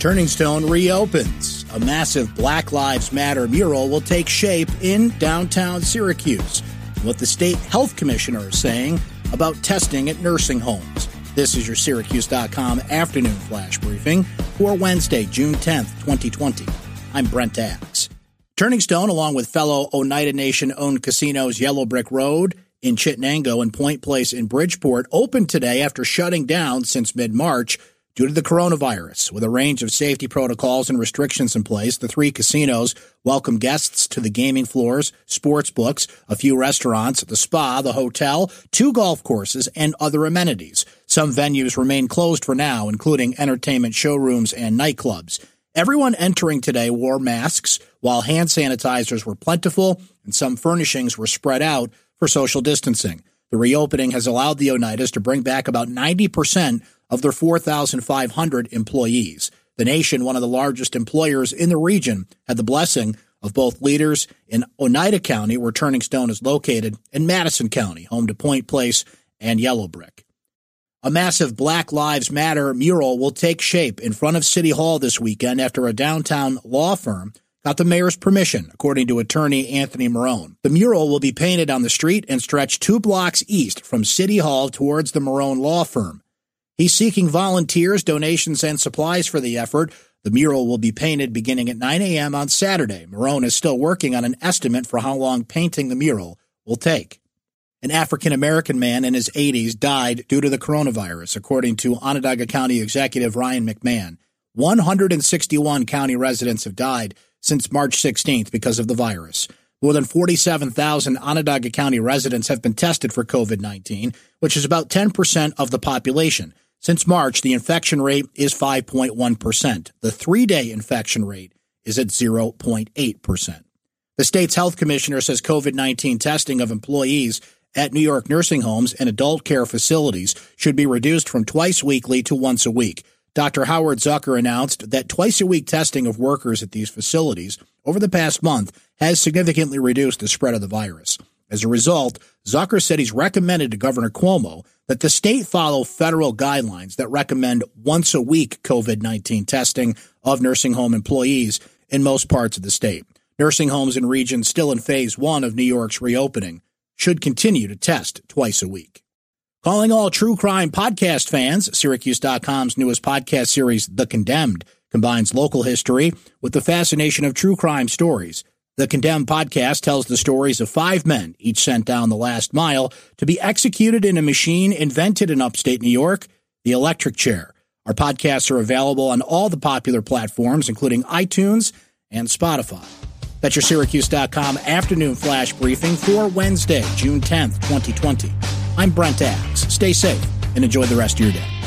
Turning Stone reopens. A massive Black Lives Matter mural will take shape in downtown Syracuse. What the state health commissioner is saying about testing at nursing homes. This is your Syracuse.com afternoon flash briefing for Wednesday, June 10th, 2020. I'm Brent Axe. Turning Stone, along with fellow Oneida Nation owned casinos Yellow Brick Road in Chittenango and Point Place in Bridgeport, opened today after shutting down since mid March due to the coronavirus. With a range of safety protocols and restrictions in place, the three casinos welcome guests to the gaming floors, sports books, a few restaurants, the spa, the hotel, two golf courses, and other amenities. Some venues remain closed for now, including entertainment showrooms and nightclubs. Everyone entering today wore masks, while hand sanitizers were plentiful and some furnishings were spread out for social distancing. The reopening has allowed the Oneidas to bring back about 90% of their 4,500 employees. The nation, one of the largest employers in the region, had the blessing of both leaders in Oneida County, where Turning Stone is located, and Madison County, home to Point Place and Yellow Brick. A massive Black Lives Matter mural will take shape in front of City Hall this weekend after a downtown law firm got the mayor's permission, according to attorney Anthony Marone. The mural will be painted on the street and stretch two blocks east from City Hall towards the Marone law firm. He's seeking volunteers, donations, and supplies for the effort. The mural will be painted beginning at 9 a.m. on Saturday. Marone is still working on an estimate for how long painting the mural will take. An African American man in his 80s died due to the coronavirus, according to Onondaga County Executive Ryan McMahon. 161 county residents have died since March 16th because of the virus. More than 47,000 Onondaga County residents have been tested for COVID 19, which is about 10% of the population. Since March, the infection rate is 5.1%. The three day infection rate is at 0.8%. The state's health commissioner says COVID 19 testing of employees at New York nursing homes and adult care facilities should be reduced from twice weekly to once a week. Dr. Howard Zucker announced that twice a week testing of workers at these facilities over the past month has significantly reduced the spread of the virus. As a result, Zucker said he's recommended to Governor Cuomo that the state follow federal guidelines that recommend once a week COVID 19 testing of nursing home employees in most parts of the state. Nursing homes in regions still in phase one of New York's reopening should continue to test twice a week. Calling all true crime podcast fans, Syracuse.com's newest podcast series, The Condemned, combines local history with the fascination of true crime stories. The Condemned podcast tells the stories of five men, each sent down the last mile to be executed in a machine invented in upstate New York, the electric chair. Our podcasts are available on all the popular platforms, including iTunes and Spotify. That's your Syracuse.com afternoon flash briefing for Wednesday, June 10th, 2020. I'm Brent Axe. Stay safe and enjoy the rest of your day.